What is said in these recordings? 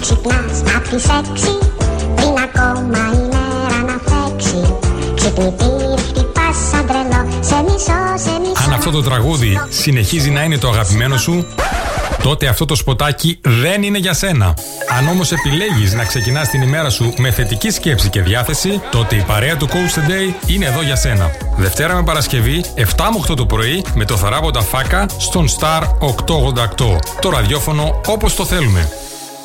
ξυπνάς να πεις έξι Πριν ακόμα η μέρα να φέξει Ξυπνητήρι χτυπάς σαν τρελό Σε μισό, σε μισό Αν αυτό το τραγούδι συνεχίζει να είναι το αγαπημένο σου, τότε αυτό το σποτάκι δεν είναι για σένα. Αν όμως επιλέγεις να ξεκινάς την ημέρα σου με θετική σκέψη και διάθεση, τότε η παρέα του Coach Today είναι εδώ για σένα. Δευτέρα με Παρασκευή, 7 με 8 το πρωί, με το θαράποντα φάκα στον Star 888. Το ραδιόφωνο όπως το θέλουμε.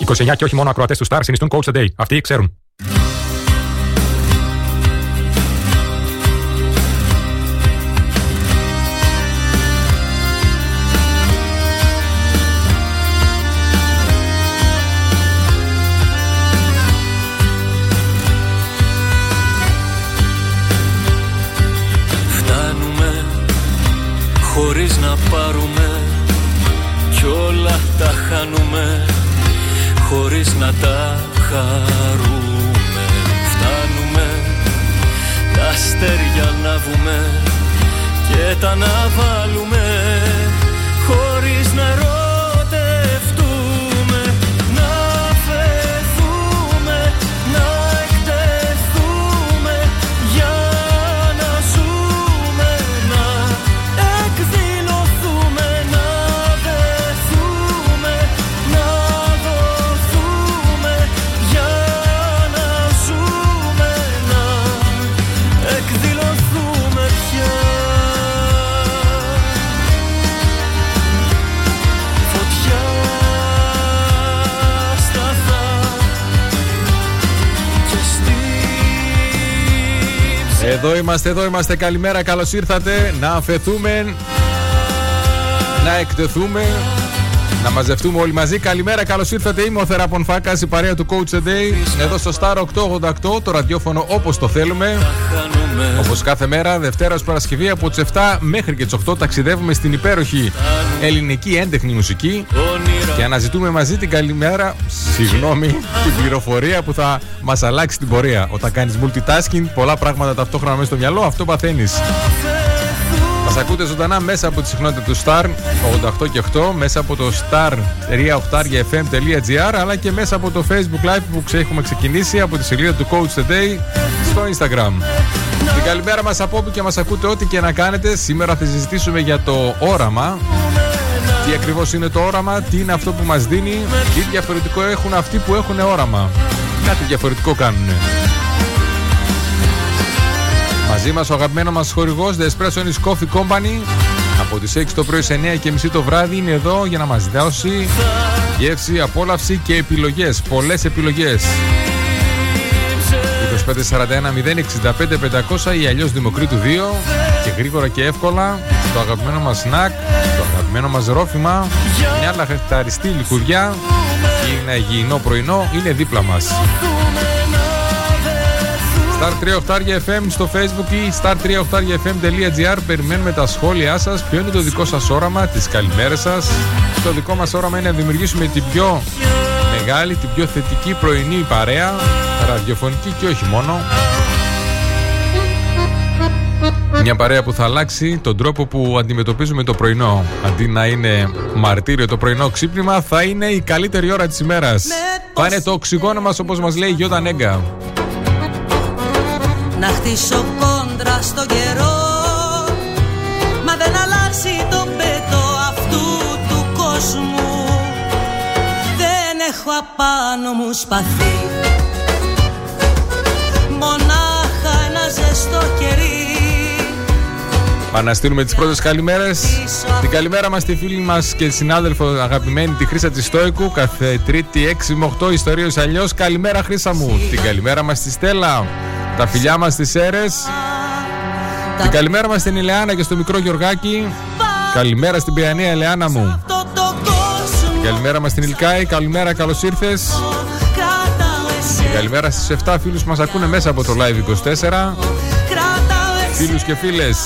29 και όχι μόνο ακροατές του Star συνιστούν Coach Today. Αυτοί ξέρουν. Φτάνουμε χωρίς να πάρουμε κι όλα τα χάνουμε χωρίς να τα χαρούμε. Φτάνουμε τα αστέρια να βούμε και τα να βάλουμε χωρίς να Εδώ είμαστε, εδώ είμαστε. Καλημέρα, καλώς ήρθατε. Να αφαιθούμε, να εκτεθούμε, να μαζευτούμε όλοι μαζί. Καλημέρα, καλώς ήρθατε. Είμαι ο Θεραπον Φάκα, η παρέα του Coach a Day. Εδώ στο Star 888, το ραδιόφωνο όπως το θέλουμε. χάνουμε Όπως κάθε μέρα, Δευτέρας ως Παρασκευή από τις 7 μέχρι και τις 8 ταξιδεύουμε στην υπέροχη ελληνική έντεχνη μουσική όνειρα και αναζητούμε μαζί την καλημέρα, συγγνώμη, την πληροφορία που θα μας αλλάξει την πορεία. Όταν κάνεις multitasking, πολλά πράγματα ταυτόχρονα μέσα στο μυαλό, αυτό παθαίνεις. Μας ακούτε ζωντανά μέσα από τη συχνότητα του Star 88 και 8, μέσα από το star 3 αλλά και μέσα από το Facebook Live που ξέ- έχουμε ξεκινήσει από τη σελίδα του Coach Today στο Instagram. Την καλημέρα μας από όπου και μας ακούτε ό,τι και να κάνετε. Σήμερα θα συζητήσουμε για το όραμα. Τι ακριβώς είναι το όραμα, τι είναι αυτό που μας δίνει, τι διαφορετικό έχουν αυτοί που έχουν όραμα. Κάτι διαφορετικό κάνουν. Μαζί μας ο αγαπημένος μας χορηγός The Espresso is Coffee Company από τις 6 το πρωί σε 9 και μισή το βράδυ είναι εδώ για να μας δώσει γεύση, απόλαυση και επιλογές. Πολλές επιλογές. 2541 065 500 ή αλλιώς Δημοκρίτου 2 και γρήγορα και εύκολα το αγαπημένο μας σνακ, το αγαπημένο μας ρόφημα, μια λαχταριστή λικουδιά ή ένα υγιεινό πρωινό. Είναι δίπλα μας. Star 3 FM στο facebook ή star3fm.gr Περιμένουμε τα σχόλιά σας. Ποιο είναι το δικό σας όραμα, τις καλημέρες σας. Το δικό μας όραμα είναι να δημιουργήσουμε την πιο μεγάλη, την πιο θετική πρωινή παρέα Ραδιοφωνική και όχι μόνο μια παρέα που θα αλλάξει τον τρόπο που αντιμετωπίζουμε το πρωινό. Αντί να είναι μαρτύριο το πρωινό ξύπνημα, θα είναι η καλύτερη ώρα της ημέρας. Θα είναι το οξυγόνο μας όπως μας λέει η Γιώτα Νέγκα. Να χτίσω κόντρα στο καιρό Μα δεν αλλάζει το πέτο αυτού του κόσμου Δεν έχω απάνω μου σπαθί Μονάχα ένα ζεστό κερί Πάμε να στείλουμε τις πρώτες καλημέρες. Την καλημέρα μας στη φίλη μας και συνάδελφο αγαπημένη τη Χρύσα της Στόικου κάθε Τρίτη 6 με 8 ιστορίες αλλιώς. Καλημέρα Χρύσα μου. Την καλημέρα μας στη Στέλλα. Τα φιλιά μας στις Σέρες. Την καλημέρα μας στην Ηλεάνα και στο μικρό Γιωργάκη. Καλημέρα στην Πιανία Ελεάνα μου. Αυτό το κόσμο Καλημέρα μας στην Ηλκάη. Καλημέρα, καλώς ήρθες. Κρατάω εσένα Καλημέρα στις 7 φίλους που μας ακούνε μέσα από το Live 24. Κρατάω Φίλους και φίλες.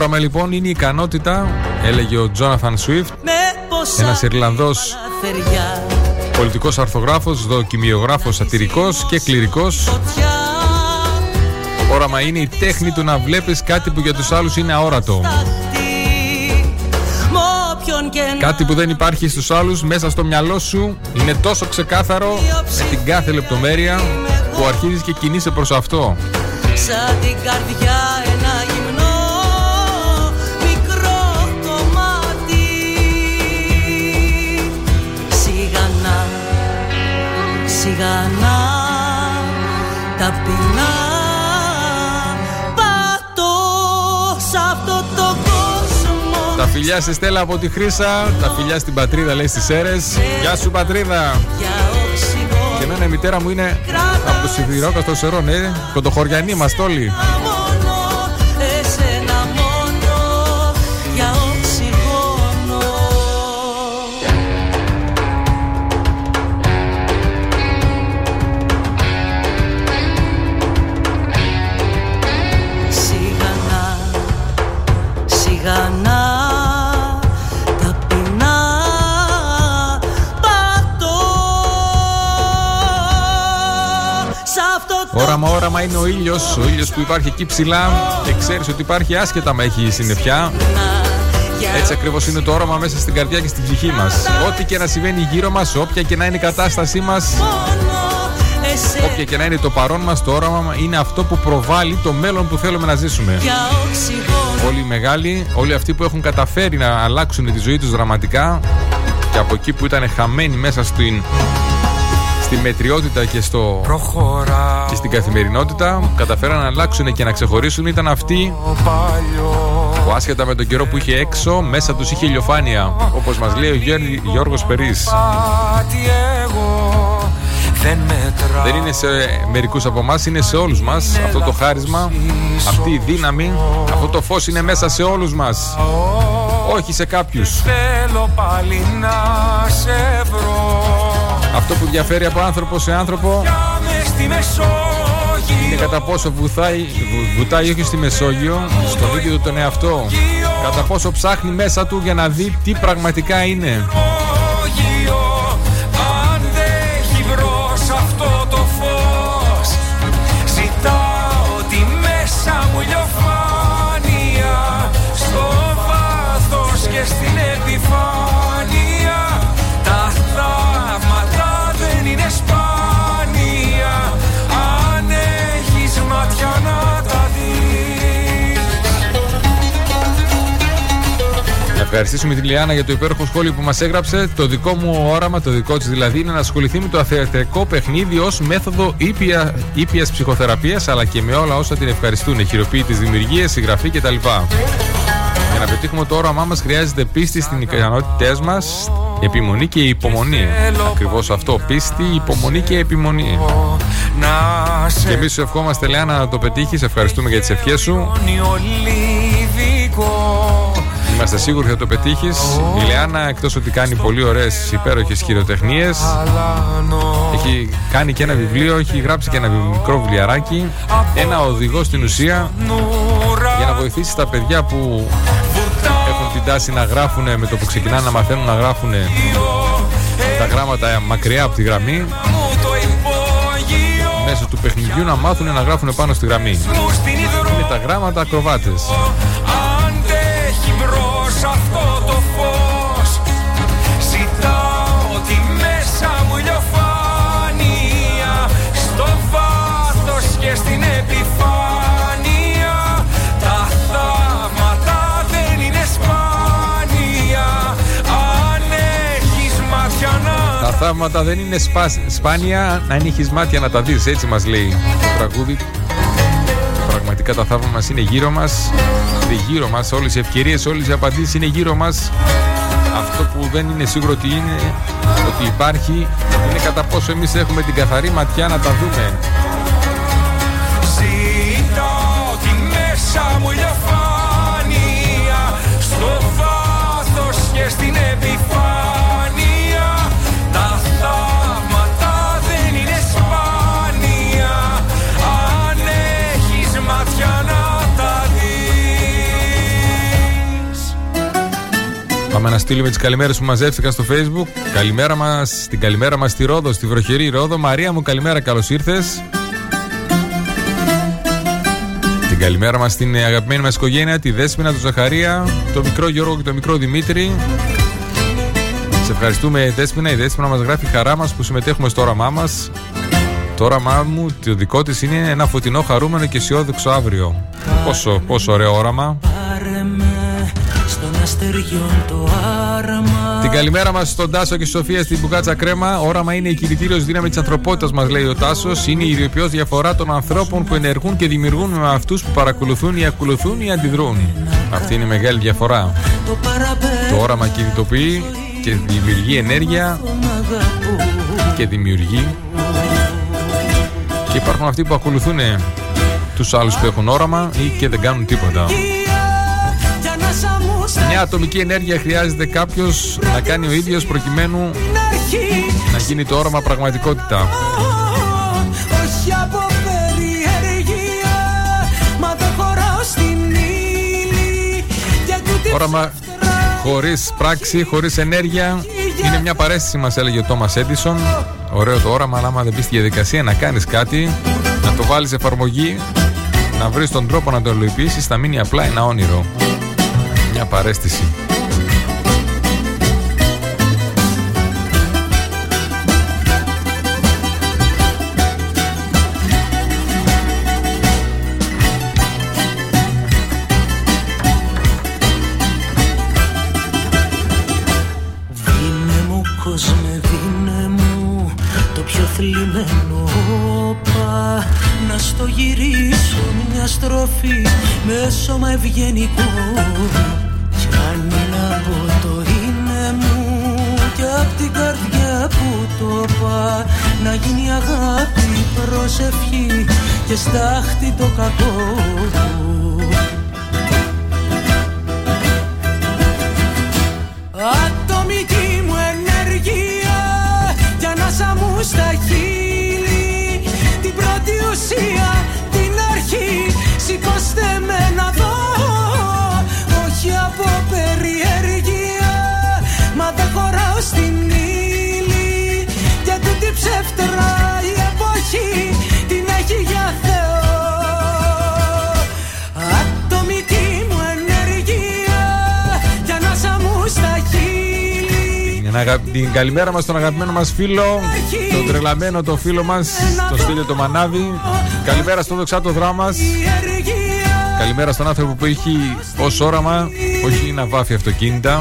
Όραμα λοιπόν είναι η ικανότητα, έλεγε ο Τζόναθαν Σουίφτ, Με πόσα Ένας Ιρλανδός λαθεριά, πολιτικός αρθογράφος, δοκιμιογράφος, σατυρικός και κληρικός. φωτιά όραμα είναι η τέχνη του να βλέπεις κάτι που για τους άλλους είναι αόρατο. Σταχτή, μ' όποιον και να Κάτι που δεν υπάρχει στους άλλους μέσα στο μυαλό σου είναι τόσο ξεκάθαρο με την κάθε λεπτομέρεια που αρχίζεις και κινείσαι προς αυτό. Σαν την καρδιά σιγανά ταπεινά πατώ σ' αυτό το κόσμο Τα φιλιά στη Στέλλα από τη Χρύσα, τα φιλιά στην πατρίδα λέει στις Σέρες. Γεια σου πατρίδα! για οξυγόνο Και εμένα η μητέρα μου είναι από το Σιδηρόκα στο Σερό, ναι, κοντοχωριανοί είμαστε όλοι. Όραμα, όραμα είναι ο ήλιος. Ο ήλιος που υπάρχει εκεί ψηλά και ξέρεις ότι υπάρχει άσχετα με έχει συννεφιά. Έτσι ακριβώς είναι το όραμα μέσα στην καρδιά και στην ψυχή μας. Ό,τι και να συμβαίνει γύρω μας, όποια και να είναι η κατάστασή μας, όποια και να είναι το παρόν μας, το όραμα είναι αυτό που προβάλλει το μέλλον που θέλουμε να ζήσουμε. Για οξυγόνο Όλοι οι μεγάλοι, όλοι αυτοί που έχουν καταφέρει να αλλάξουν τη ζωή τους δραματικά και από εκεί που ήταν χαμένοι μέσα στην, στη μετριότητα και, στο, Προχωρά και στην καθημερινότητα, καταφέραν να αλλάξουν και να ξεχωρίσουν ήταν αυτοί ο παλιός που άσχετα με τον καιρό που είχε έξω, μέσα τους είχε ηλιοφάνεια. Όπως μας λέει ο Γιώργ- Γιώργος Περής. Πάτη εγώ δεν μετράω Δεν είναι σε μερικούς από εμάς, είναι σε όλους μας αυτό το χάρισμα, αυτή η δύναμη, αυτό το φως είναι μέσα σε όλους μας. Όχι σε κάποιους. Θέλω πάλι να σε βρω Αυτό που διαφέρει από άνθρωπο σε άνθρωπο Για μες στη είναι Μεσόγειο κατά πόσο βουτάει, βου- βουτάει όχι στη Μεσόγειο, στον ίδιο του τον εαυτό. Κατά πόσο ψάχνει μέσα του για να δει τι πραγματικά είναι. Ευχαριστήσουμε τη Λιάννα για το υπέροχο σχόλιο που μας έγραψε. Το δικό μου όραμα, το δικό της δηλαδή, είναι να ασχοληθεί με το θεατρικό παιχνίδι ως μέθοδο ήπια ήπιας ψυχοθεραπείας αλλά και με όλα όσα την ευχαριστούν. Χειροποίητε δημιουργίε, συγγραφή κτλ. Για να πετύχουμε το όραμά μας χρειάζεται πίστη στην ικανότητέ μας, επιμονή και υπομονή. Ακριβώς αυτό. Πίστη, υπομονή και επιμονή. Να Και σε εμείς σου ευχόμαστε, Λιάννα, να το πετύχεις. Ευχαριστούμε για τις ευχές σου. Όνει ολιβικό Είμαστε σίγουροι θα το πετύχεις. Η Λεάννα, εκτός ότι κάνει πολύ ωραίες υπέροχες χειροτεχνίες, Αλάνο έχει κάνει και ένα βιβλίο, έχει γράψει και ένα μικρό βιβλιαράκι. Ένα οδηγό στην ουσία νουρά για να βοηθήσει τα παιδιά που έχουν την τάση να γράφουν με το που ξεκινάνε να μαθαίνουν να γράφουν τα γράμματα μακριά από τη γραμμή. μου το υπόγειο Μέσω του παιχνιδιού να μάθουν να γράφουν πάνω στη γραμμή. μου στην υδρό Είναι τα γράμματα ακροβάτες. Θαύματα δεν είναι σπα- σπάνια αν έχει μάτια να τα δεις Έτσι μας λέει το τραγούδι. Πραγματικά τα θαύματα μας είναι γύρω μας. Είναι γύρω μας. Όλες οι ευκαιρίες, όλες οι απαντήσεις είναι γύρω μας. Αυτό που δεν είναι σίγουρο ότι είναι, ότι υπάρχει, είναι κατά πόσο εμείς έχουμε την καθαρή ματιά να τα δούμε. Πάμε να στείλουμε τις καλημέρες που μαζεύτηκαν στο facebook. Καλημέρα μας, την καλημέρα μας στη Ρόδο, στη βροχερή Ρόδο. Μαρία μου, καλημέρα, καλώς ήρθες. καλημέρα μας στην αγαπημένη μας οικογένεια, τη Δέσποινα, τον Ζαχαρία, τον μικρό Γιώργο και τον μικρό Δημήτρη. Σε ευχαριστούμε, Δέσποινα. Η Δέσποινα μας γράφει χαρά μας που συμμετέχουμε στο όραμά μας. Το όραμά μου, το δικό της είναι ένα φωτεινό, χαρούμενο και αισιόδοξο αύριο. Πόσο, πόσο ωραίο όραμα. Την καλημέρα μας στον Τάσο και στη Σοφία στην Μπουκάτσα Κρέμα. Όραμα είναι η κινητήριο δύναμη της ανθρωπότητας, μας λέει ο Τάσος. Είναι η ιδιοποιώς διαφορά των ανθρώπων που ενεργούν και δημιουργούν με αυτούς που παρακολουθούν ή ακολουθούν ή αντιδρούν. Αυτή είναι η μεγάλη διαφορά. Το όραμα κινητοποιεί και δημιουργεί ενέργεια και δημιουργεί. Και υπάρχουν αυτοί που ακολουθούν τους άλλους που έχουν όραμα ή και δεν κάνουν τίποτα. Μια ατομική ενέργεια χρειάζεται κάποιος να κάνει ο ίδιος προκειμένου να γίνει το όραμα πραγματικότητα. Όχι από Όραμα χωρίς πράξη, χωρίς ενέργεια είναι μια παρέστηση, μας έλεγε ο Τόμα Έντισον. Ωραίο το όραμα, αλλά άμα δεν πεις στη διαδικασία να κάνεις κάτι, να το βάλεις εφαρμογή, να βρεις τον τρόπο να το υλοποιήσεις, θα μείνει απλά ένα όνειρο μια παρέστηση. Δίνε μου κόσμε, δίνε μου το πιο θλιμμένο όπα να στο γυρίσω μια στροφή με σώμα ευγενικό την καρδιά που το πά να γίνει αγάπη, προσευχή και στάχτη το κακό Ατομική μου ενέργεια κι ανάσα μου στα χείλη. Την πρώτη ουσία την αρχή σηκώστε με Και τούτη ψεύτρα η εποχή Την έχει για Θεό. Ατομική μου ενέργεια Κι ανάσα μου στα χείλη. Την καλημέρα μας στον αγαπημένο μας φίλο Τον τρελαμένο το φίλο μας Το στήλιο το Μανάβη Καλημέρα στο δοξάτο δράμας Καλημέρα στον άνθρωπο που έχει ως όραμα όχι να βάφει αυτοκίνητα,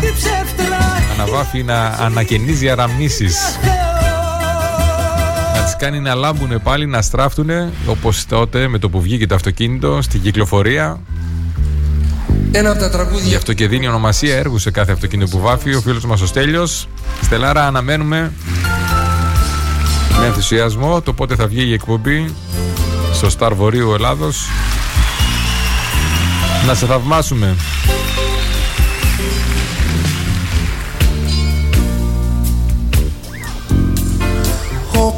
να βάφει να ανακαινίζει αραμνήσει. Να τι κάνει να λάμπουν πάλι, να στράφτουν όπως τότε με το που βγήκε το αυτοκίνητο στην κυκλοφορία. Ένα από τα τραγούδια. Γι' αυτό και δίνει ονομασία έργου σε κάθε αυτοκίνητο που βάφει ο φίλος μας ο Στέλιος. Στελάρα, αναμένουμε με ενθουσιασμό το πότε θα βγει η εκπομπή στο Σταρ Βορείου Ελλάδος να σε θαυμάσουμε.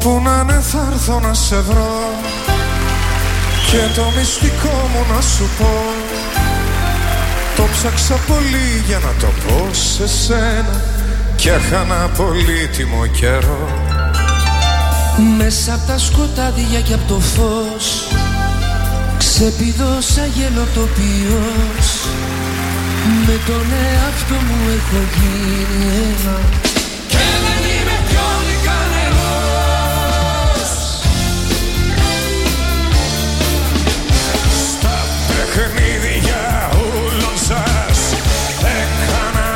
Όπου να είναι θα έρθω να σε βρω. Και το μυστικό μου να σου πω. Το ψάξα πολύ για να το πω σε σένα. Και έχανα πολύτιμο καιρό. Μέσα από τα σκοτάδια και από το φως. Ξεπηδώσα γελοτοπιός Με τον εαυτό μου έχω γίνει ένα παιχνίδια όλων σας. Έκανα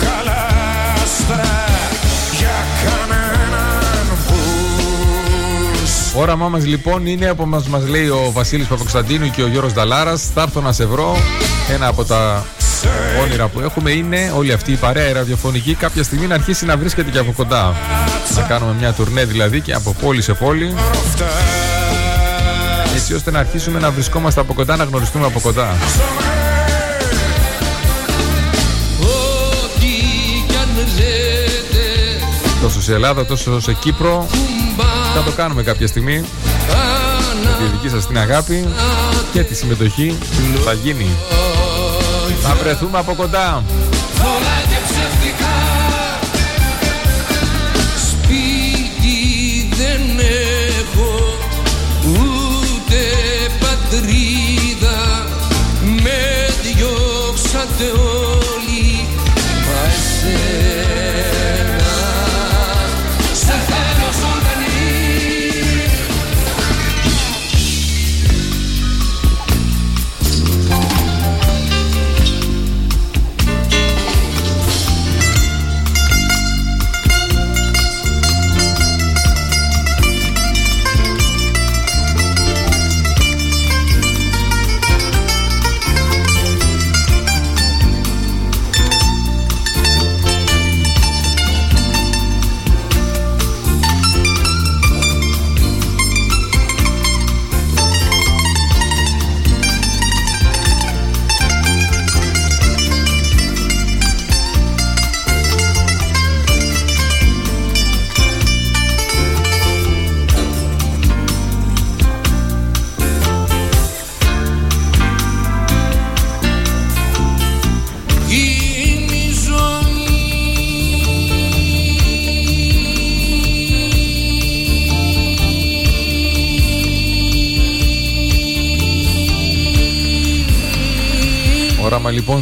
χαλάστα Για κανέναν πούς Όραμά μας λοιπόν είναι από μας, μας λέει ο Βασίλης Παπακοσταντίνου και ο Γιώργος Δαλάρας. Θα έρθω να σε βρω. Ένα από τα όνειρα που έχουμε είναι όλη αυτή η παρέα η ραδιοφωνική. Κάποια στιγμή να αρχίσει να βρίσκεται και από κοντά. Να κάνουμε μια τουρνέ δηλαδή και από πόλη σε πόλη. Έτσι ώστε να αρχίσουμε να βρισκόμαστε από κοντά, να γνωριστούμε από κοντά. Ό,τι κι αν λέτε Τόσο σε Ελλάδα, τόσο σε Κύπρο. Θα το κάνουμε κάποια στιγμή. Με τη δική σας την αγάπη και τη συμμετοχή θα γίνει. Θα βρεθούμε από κοντά.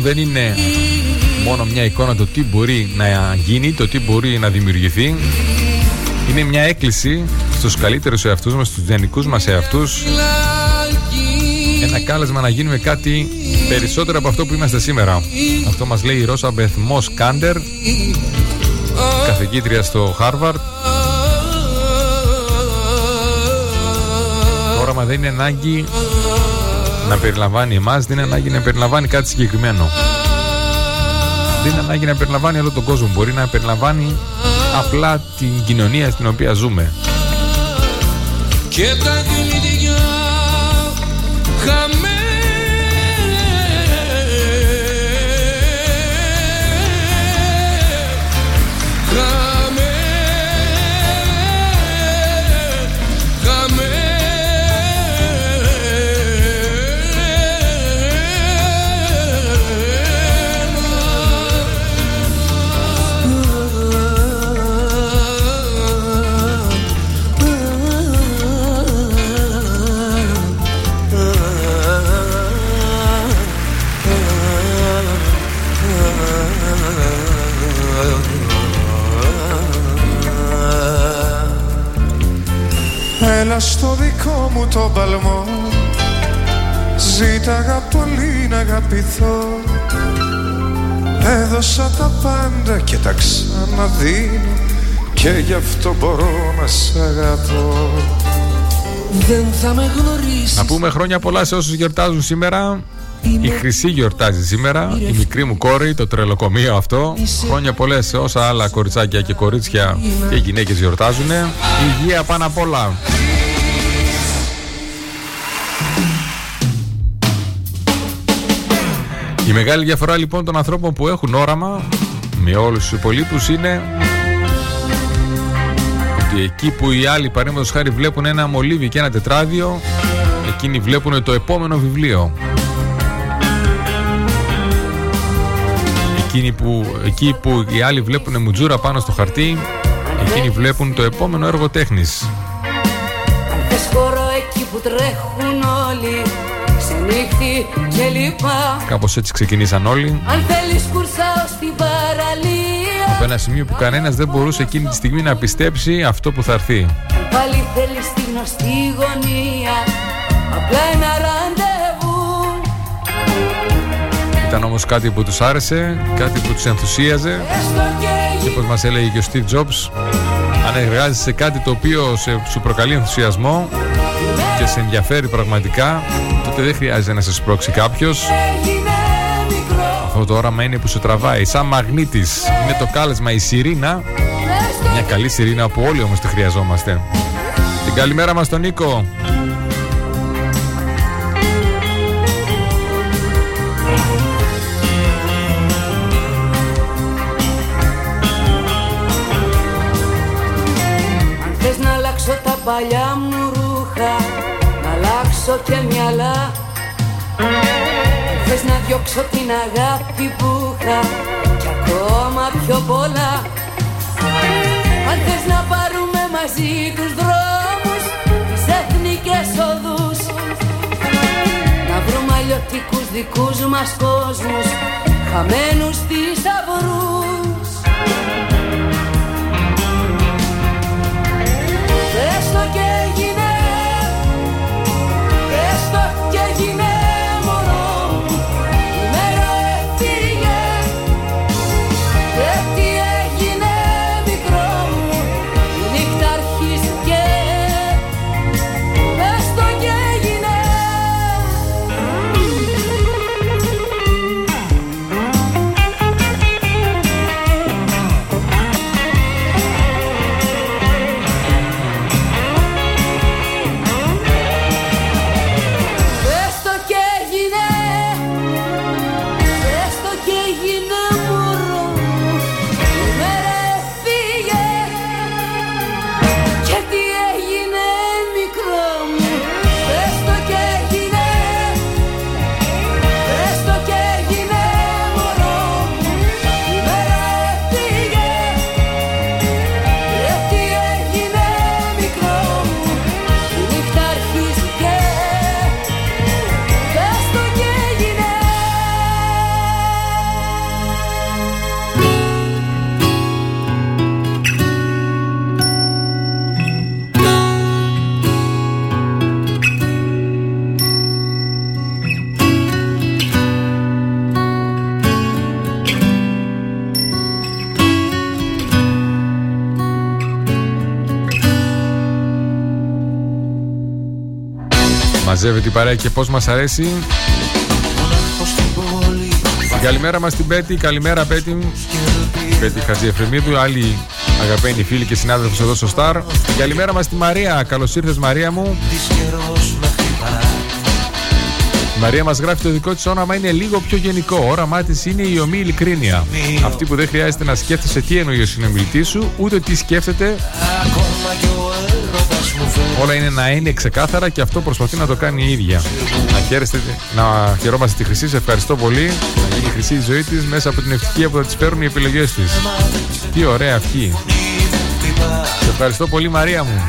Δεν είναι μόνο μια εικόνα το τι μπορεί να γίνει, το τι μπορεί να δημιουργηθεί. Είναι μια έκκληση στους καλύτερους εαυτούς μας, στους γενικούς μας εαυτούς. Ένα κάλεσμα να γίνουμε κάτι περισσότερο από αυτό που είμαστε σήμερα. Αυτό μας λέει η Ρώσα Μπεθμός Κάντερ, καθηγήτρια στο Harvard. Το όραμα δεν είναι ανάγκη να περιλαμβάνει εμάς, δεν είναι ανάγκη να περιλαμβάνει κάτι συγκεκριμένο. Δεν είναι ανάγκη να περιλαμβάνει όλο τον κόσμο. Μπορεί να περιλαμβάνει απλά την κοινωνία στην οποία ζούμε. και τα κνητικιά χαμέ Έλα στο δικό μου το παλμό Ζήταγα πολύ να αγαπηθώ Έδωσα τα πάντα και τα ξαναδίνω Και γι' αυτό μπορώ να σ' αγαπώ Δεν θα με γνωρίσεις Να πούμε χρόνια πολλά σε όσους γιορτάζουν σήμερα. Η Χρυσή γιορτάζει σήμερα. Η μικρή μου κόρη, το τρελοκομείο αυτό. Χρόνια πολλέ σε όσα άλλα κοριτσάκια και κορίτσια και γυναίκες γιορτάζουν. Υγεία πάνω απ' όλα. Η μεγάλη διαφορά λοιπόν των ανθρώπων που έχουν όραμα με όλους τους υπολείπους είναι ότι εκεί που οι άλλοι παραδείγματος χάρη βλέπουν ένα μολύβι και ένα τετράδιο εκείνοι βλέπουν το επόμενο βιβλίο. Εκείνοι που, εκεί που οι άλλοι βλέπουν μουτζούρα πάνω στο χαρτί εκείνοι βλέπουν το επόμενο έργο τέχνης. Αν θες χώρο εκεί που τρέχουν όλοι Ξενύχτη και λοιπά Κάπως έτσι ξεκινήσαν όλοι. Αν θέλεις κουρσάω στην παραλία. Από ένα σημείο που κανένας δεν μπορούσε εκείνη τη στιγμή να πιστέψει αυτό που θα έρθει. Αν πάλι θέλεις τη γνωστή γωνία. Απλά ένα ραντεβού. Ήταν όμως κάτι που τους άρεσε, κάτι που τους ενθουσίαζε. Έστω και και όπως μας έλεγε και ο Steve Jobs αν εργάζεσαι σε κάτι το οποίο σε, σου προκαλεί ενθουσιασμό και σε ενδιαφέρει πραγματικά τότε δεν χρειάζεται να σε σπρώξει κάποιος. Έγινε μικρό αυτό το όραμα είναι που σου τραβάει σαν μαγνήτης. Είναι το κάλεσμα η σιρήνα. Έστω μια καλή σιρήνα που όλοι όμως τη χρειαζόμαστε. Την καλημέρα μας τον Νίκο. Αν θες να αλλάξω τα παλιά μου ρούχα Να αλλάξω και μυαλά. Αν θες να διώξω την αγάπη που είχα Κι ακόμα πιο πολλά. Αν θες να πάρουμε μαζί τους δρόμους Τις εθνικές οδούς Να βρούμε αλλιώτικους δικούς μας κόσμους χαμένους θησαυρούς Έστω και Μαζεύεται η παρέα και πώς μας αρέσει. Την καλημέρα μας την Πέτη. Καλημέρα, Πέτη. Πέτη Χατζιεφρεμίδου, άλλη αγαπημένη φίλη και συνάδελφο εδώ στο Star. Την καλημέρα μας τη Μαρία. Καλώς ήρθες, Μαρία μου. Η Μαρία μας γράφει το δικό της όραμα είναι λίγο πιο γενικό. Ο όραμά της είναι η ομή ειλικρίνεια. Αυτή που δεν χρειάζεται να σκέφτεσαι τι εννοεί ο συνομιλητής σου, ούτε τι σκέφτεται. Όλα είναι να είναι ξεκάθαρα και αυτό προσπαθεί να το κάνει η ίδια. Να, χαίρεστε, να χαιρόμαστε τη Χρυσή, σε ευχαριστώ πολύ. Να γίνει η Χρυσή η ζωή της μέσα από την ευτυχία που θα της φέρουν οι επιλογές της. Τι ωραία ευχή. Σε ευχαριστώ πολύ, Μαρία μου.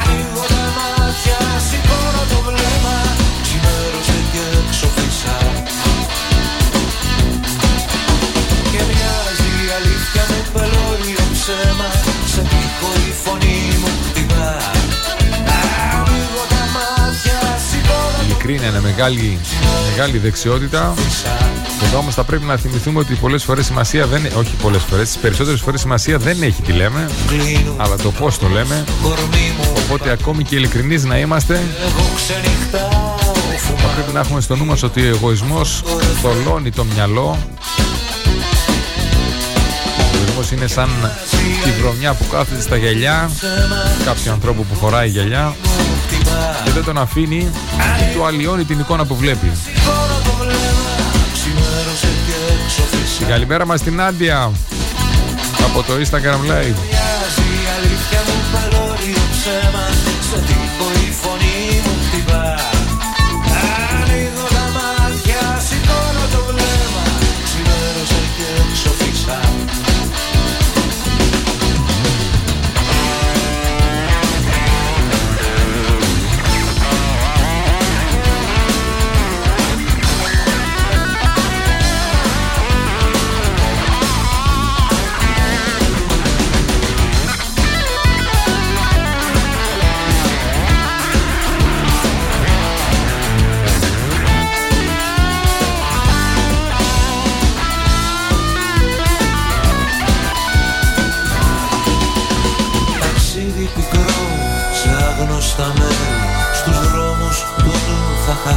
Σηκώνω Η ειλικρίνεια είναι μεγάλη, μεγάλη δεξιότητα. Εδώ όμως θα πρέπει να θυμηθούμε ότι πολλές φορές σημασία δεν Όχι πολλές φορές, τις περισσότερες φορές σημασία δεν έχει τι λέμε, κλείνω αλλά το πώς το λέμε. κορμί μου Οπότε ακόμη και ειλικρινείς να είμαστε, Εγώ ξενυχτάω θα πρέπει να έχουμε στο νου μας ότι ο εγωισμός θολώνει το μυαλό. Ο εγωισμός είναι σαν τη βρωμιά που κάθεται στα γυαλιά κάποιου ανθρώπου που φοράει γυαλιά και δεν τον αφήνει ή του αλλοιώνει την εικόνα που βλέπει. Σηκώνω το βλέμμα Ξημέρωσε και έξω φύσα Την καλημέρα μας στην Άντια από το Instagram Live. Μοιάζει η αλήθεια μου πελώριο ψέμα Σε τείχο η φωνή μου χτυπά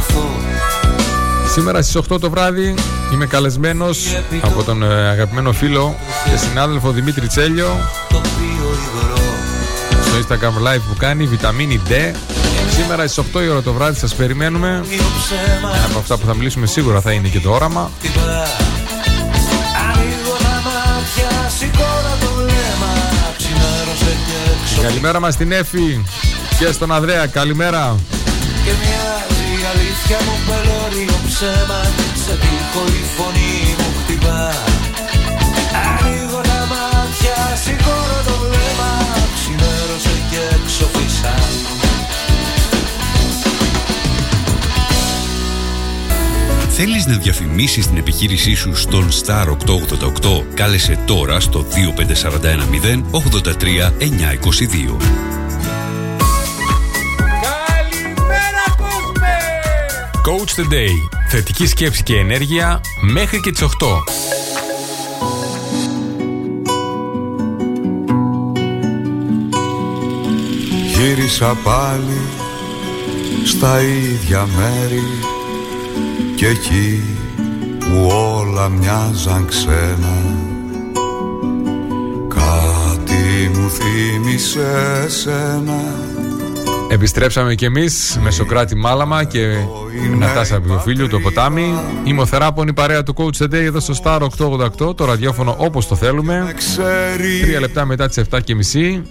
θα χαθώ Σήμερα στις 8 το βράδυ είμαι καλεσμένος από τον ε, αγαπημένο φίλο και συνάδελφο Δημήτρη Τσέλιο Το πιο υγρό στο Instagram Live που κάνει Βιταμίνη D. Σήμερα στις 8 η ώρα το βράδυ σας περιμένουμε. Πιο ψέμα Ένα από αυτά που θα μιλήσουμε σίγουρα θα είναι και το όραμα. χτυπά Ανοίγω τα μάτια, σηκώνω το βλέμμα Ξημέρωσε και έξω Καλημέρα μας στην Εφη και στον Ανδρέα. Καλημέρα. Και μοιάζει η αλήθεια μου πελώριο ψέμα Σε τείχο η φωνή μου χτυπά. Ανοίγω τα μάτια, σηκώνω το βλέμμα Ξημέρωσε και έξω φύσα Θέλεις να διαφημίσεις την επιχείρησή σου στον Star 888 κάλεσε τώρα στο 25410 83 Coach the Day. Θετική σκέψη και ενέργεια μέχρι και τις 8. Γύρισα πάλι στα ίδια μέρη και εκεί που όλα μοιάζαν ξένα κάτι μου θύμισε σένα Επιστρέψαμε κι εμείς με Σοκράτη Μάλαμα και Νατάσα Βιοφίλιο, το ποτάμι. Είμαι ο Θεράπων, παρέα του Coach Today εδώ στο Star 888, το ραδιόφωνο όπως το θέλουμε. Τρία λεπτά μετά τις 7.30.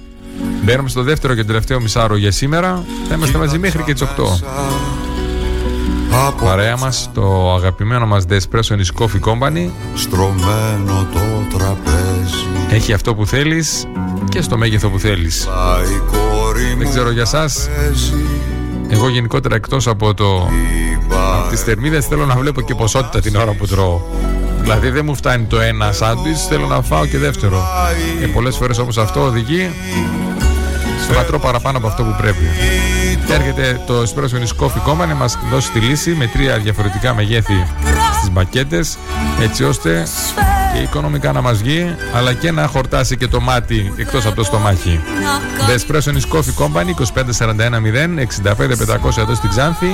Μπαίνουμε στο δεύτερο και τελευταίο μισάρο για σήμερα. Θα είμαστε μαζί μέχρι και τις 8. Παρέα μας το αγαπημένο μας Despresso is Coffee Company. Στρωμένο το τραπέζι Έχει αυτό που θέλεις και στο μέγεθο που θέλεις. Πάει η κόρη Δεν μου ξέρω για εσά. παίζει Εγώ γενικότερα εκτός από το Είπα τις θερμίδες θέλω να βλέπω και ποσότητα την ώρα που τρώω. Δηλαδή δεν μου φτάνει το ένα σάντουιτς, θέλω να φάω και δεύτερο. Και πολλές φορές όπως αυτό οδηγεί στο να τρώω παραπάνω από αυτό που πρέπει. Και έρχεται το Espresso is Coffee Company να μας δώσει τη λύση με τρία διαφορετικά μεγέθη στις μπακέτες έτσι ώστε και οικονομικά να μας βγει αλλά και να χορτάσει και το μάτι εκτός από το στομάχι. The Espresso is Coffee Company 25410 65500 εδώ στην Ξάνθη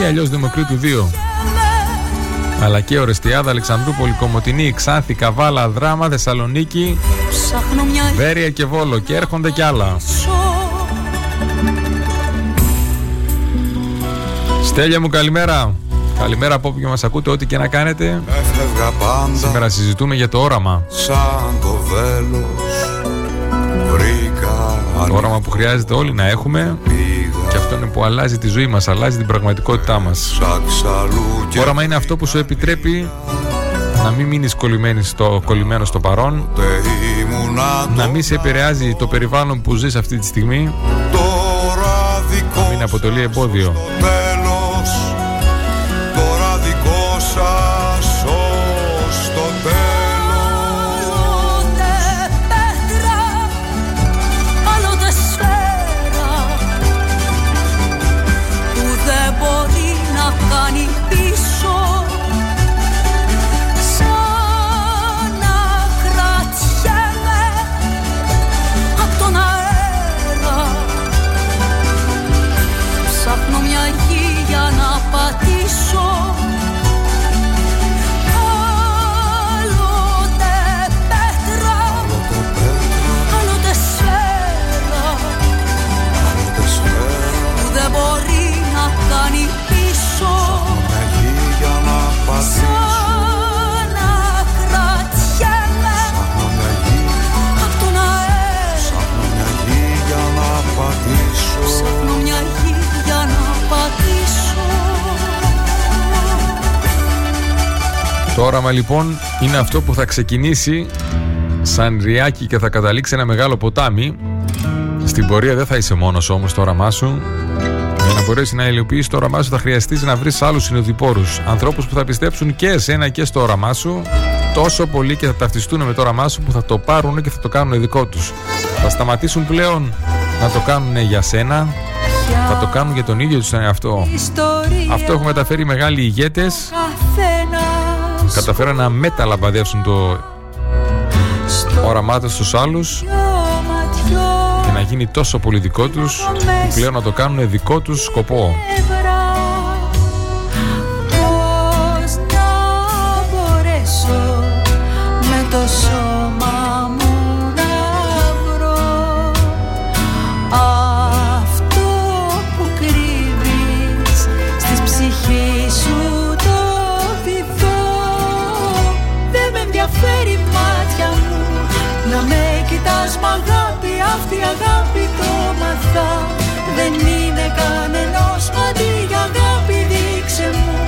ή αλλιώς Δημοκρίτου 2. Αλλά και Ορεστιάδα, Αλεξανδρούπολη, Κομωτινή, Ξάνθη, Καβάλα, Δράμα, Θεσσαλονίκη, Ψάχνω μια Βέρεια και Βόλο και έρχονται κι άλλα. Στέλια μου καλημέρα. Καλημέρα από όπου και μας ακούτε, ό,τι και να κάνετε. Έφευγα πάντα Σήμερα συζητούμε για το όραμα. σαν το βέλος Βρήκα Το όραμα που χρειάζεται όλοι να έχουμε και αυτό είναι που αλλάζει τη ζωή μας, αλλάζει την πραγματικότητά μας. Σαξαλού και Όραμα είναι αυτό που σου επιτρέπει να μην μείνεις κολλημένης στο, κολλημένο στο παρόν, τε ήμουνα να μην σε επηρεάζει το περιβάλλον που ζεις αυτή τη στιγμή, Τώρα δικό μην αποτελεί εμπόδιο. Το όραμα λοιπόν είναι αυτό που θα ξεκινήσει σαν ριάκι και θα καταλήξει ένα μεγάλο ποτάμι. Στην πορεία δεν θα είσαι μόνος όμως το όραμά σου. Για να μπορέσει να υλοποιήσεις το όραμά σου θα χρειαστείς να βρεις άλλους συνοδοιπόρους. Ανθρώπους που θα πιστέψουν και εσένα και στο όραμά σου τόσο πολύ και θα ταυτιστούν με το όραμά σου που θα το πάρουν και θα το κάνουν δικό τους. Θα σταματήσουν πλέον να το κάνουν για σένα, θα το κάνουν για τον ίδιο τους τον εαυτό. Ιστορία Αυτό έχουν μεταφέρει μεγάλοι ηγέτες καθένας καταφέραν να μεταλαμπαδεύσουν το όραμά τους στους άλλους δυο ματιών και να γίνει τόσο πολύ δικό τους που πλέον να το κάνουν δικό τους σκοπό. Αγάπη αυτή η αγάπη το μαθά. Δεν είναι κανενός αντί για αγάπη δείξε μου.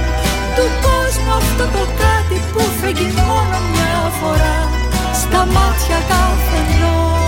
Του κόσμου αυτό το κάτι που φεγγει μόνο μια φορά στα μάτια καθενός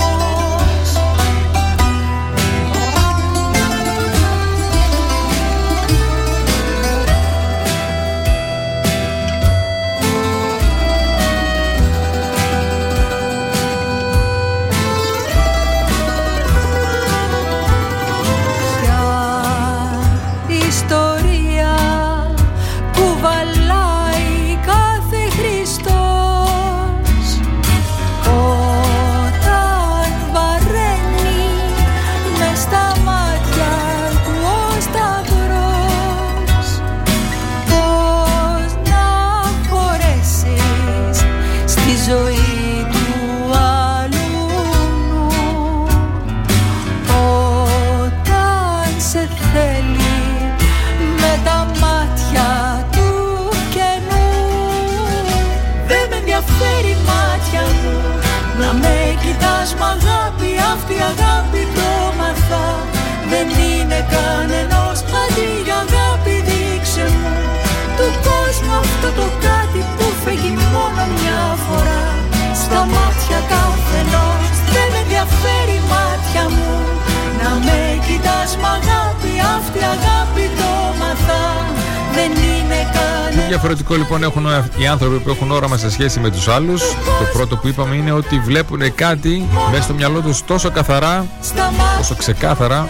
οι άνθρωποι που έχουν όραμα σε σχέση με τους άλλους. Το πρώτο που είπαμε είναι ότι βλέπουν κάτι μέσα στο μυαλό τους τόσο καθαρά, Στα μάτια τόσο ξεκάθαρα,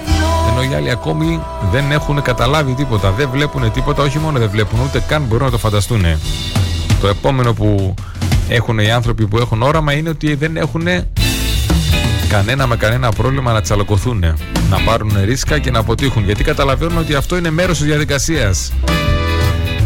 ενώ οι άλλοι ακόμη δεν έχουν καταλάβει τίποτα. Δεν βλέπουν τίποτα, όχι μόνο δεν βλέπουν, ούτε καν μπορούν να το φανταστούν. Το επόμενο που έχουν οι άνθρωποι που έχουν όραμα είναι ότι δεν έχουν κανένα με κανένα πρόβλημα να τσαλοκωθούν, να πάρουν ρίσκα και να αποτύχουν. Γιατί καταλαβαίνουν ότι αυτό είναι μέρος της διαδικασίας.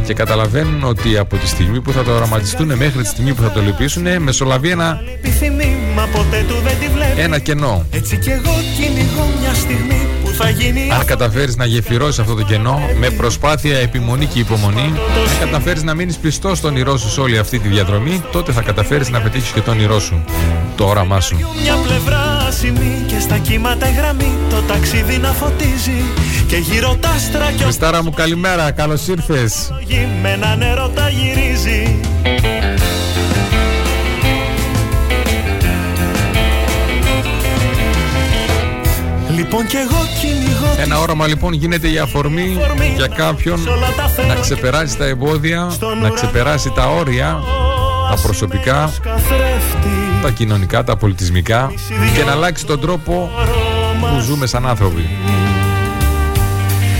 Και καταλαβαίνουν ότι από τη στιγμή που θα το οραματιστούν μέχρι τη στιγμή που θα το λυπήσουν, μεσολαβεί ένα, Επιθυμεί, μα ποτέ του δεν τη βλέπεις. ένα κενό. Έτσι κι εγώ κυνηγώ μια στιγμή που θα γίνει Αν καταφέρεις να γεφυρώσεις αυτό το κενό με προσπάθεια, επιμονή και υπομονή, αν καταφέρεις να μείνεις πιστός στον όνειρό σου σε όλη αυτή τη διαδρομή, τότε θα καταφέρεις να πετύχεις και το όνειρό σου, το όραμά σου. Μια πλευρά σημεί και στα κύματα η γραμμή το ταξίδι να φωτίζει και γύρω τα άστρα και ο Χριστάρα μου, καλημέρα, καλώς ήρθες. γη με ένα νερό τα γυρίζει. Λοιπόν κι εγώ κυνηγώ τη Ένα όραμα λοιπόν γίνεται η αφορμή για κάποιον όλα τα θέλω να ξεπεράσει τα εμπόδια, να ξεπεράσει τα όρια, τα προσωπικά, καθρέφτης τα κοινωνικά, τα πολιτισμικά και να αλλάξει τον τρόπο που ζούμε σαν άνθρωποι.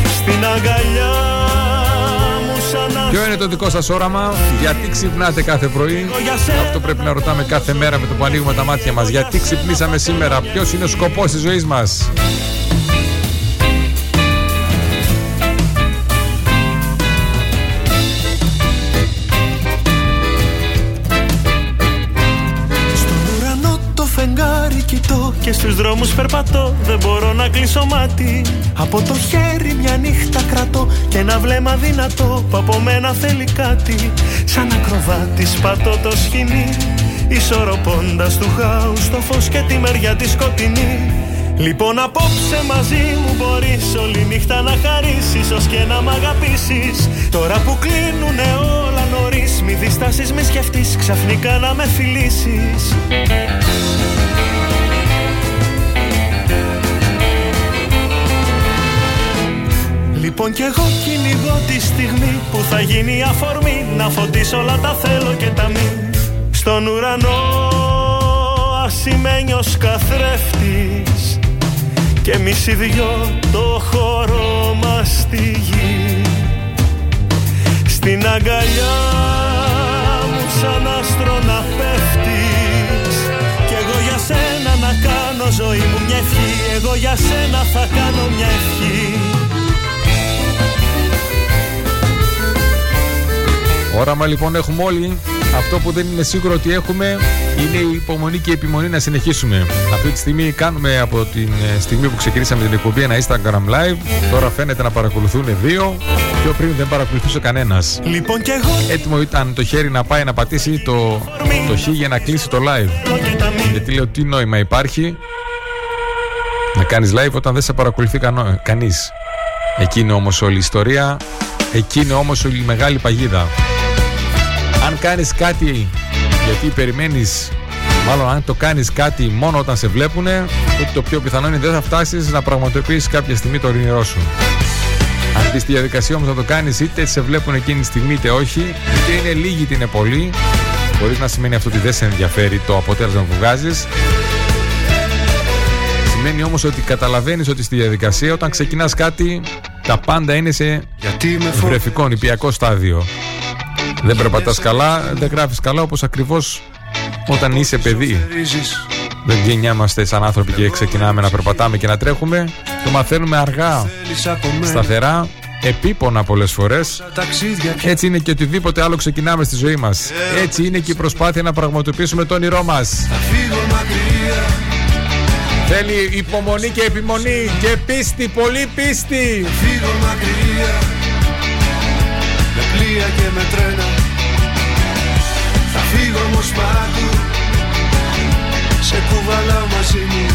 στην αγκαλιά μου σαν Ποιο είναι το δικό σας όραμα, γιατί ξυπνάτε κάθε πρωί, αυτό πρέπει να ρωτάμε κάθε μέρα με το που ανοίγουμε τα μάτια μας. Γιατί ξυπνήσαμε σήμερα, ποιος είναι ο σκοπός της ζωής μας; Και στους δρόμους περπατώ. Δεν μπορώ να κλείσω μάτι. Από το χέρι μια νύχτα κρατώ και ένα βλέμμα δυνατό που από μένα θέλει κάτι. Σαν ακροβάτης πατώ το σκηνή Ισορροπώντας του χάους το φως και τη μεριά τη σκοτεινή. Λοιπόν απόψε μαζί μου μπορείς όλη νύχτα να χαρίσεις Ως και να μ' αγαπήσεις. Τώρα που κλείνουνε όλα νωρίς Μη διστάσεις μη σκεφτείς ξαφνικά να με φιλήσεις Λοιπόν κι εγώ κυνηγώ τη στιγμή που θα γίνει η αφορμή. Να φωτίσω όλα τα θέλω και τα μη. Στον ουρανό ασημένιος καθρέφτης Και εμείς οι δυο το χώρο μας στη γη. Στην αγκαλιά μου σαν άστρο να πέφτεις. Κι εγώ για σένα να κάνω ζωή μου μια ευχή. Εγώ για σένα θα κάνω μια ευχή Όραμα λοιπόν έχουμε όλοι. Αυτό που δεν είναι σίγουρο ότι έχουμε είναι η υπομονή και η επιμονή να συνεχίσουμε. Αυτή τη στιγμή κάνουμε από την ε, στιγμή που ξεκινήσαμε την εκπομπή ένα Instagram live. Τώρα φαίνεται να παρακολουθούν δύο. Πιο πριν δεν παρακολουθούσε κανένας. Λοιπόν κι εγώ Έτοιμο ήταν το χέρι να πάει να πατήσει το, το χ για να κλείσει το live. και τα μη Γιατί λέω τι νόημα υπάρχει να κάνεις live όταν δεν σε παρακολουθεί κανό, κανείς. Εκείνη όμως όλη η ιστορία, εκείνη όμως όλη η μεγάλη παγίδα. Αν κάνεις κάτι γιατί περιμένεις, μάλλον αν το κάνεις κάτι μόνο όταν σε βλέπουνε, τότε το πιο πιθανό είναι δεν θα φτάσεις να πραγματοποιήσεις κάποια στιγμή το όνειρό σου. Αν μπει στη διαδικασία όμως να το κάνεις είτε σε βλέπουν εκείνη τη στιγμή είτε όχι, είτε είναι λίγοι είτε είναι πολλοί, Μπορεί να σημαίνει αυτό ότι δεν σε ενδιαφέρει το αποτέλεσμα που βγάζεις. Σημαίνει όμως ότι καταλαβαίνεις ότι στη διαδικασία όταν ξεκινάς κάτι τα πάντα είναι σε Γιατί με βρεφικό, νηπιακό στάδιο. Δεν περπατάς καλά, δεν γράφεις καλά όπως ακριβώς όταν είσαι παιδί. φοβερίζεις Δεν γεννιάμαστε σαν άνθρωποι και ξεκινάμε να περπατάμε και να τρέχουμε. Το μαθαίνουμε αργά, Θέλεις από μένα σταθερά, επίπονα πολλές φορές. ταξίδια και Έτσι είναι και οτιδήποτε άλλο ξεκινάμε στη ζωή μας. Έτσι είναι και η προσπάθεια να πραγματοποιήσουμε το όνειρό μας. Θα φύγω μακριά Θέλει υπομονή και επιμονή και πίστη, πολύ πίστη. Φύγω μακριά Με πλοία και με τρένα. Θα φύγω φύγω όμως παντού Σε κουβαλάω μαζί μου.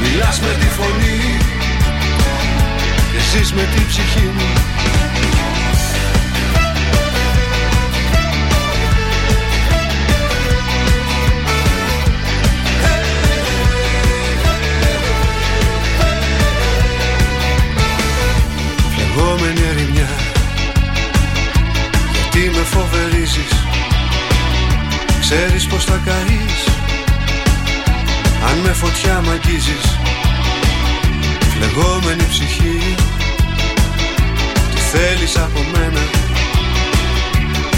Μιλάς με τη φωνή Και ζεις με τη ψυχή μου φοβερίζεις. Ξέρεις πως θα καείς Αν με φωτιά μ' αγγίζεις Φλεγόμενη ψυχή Τι θέλεις από μένα.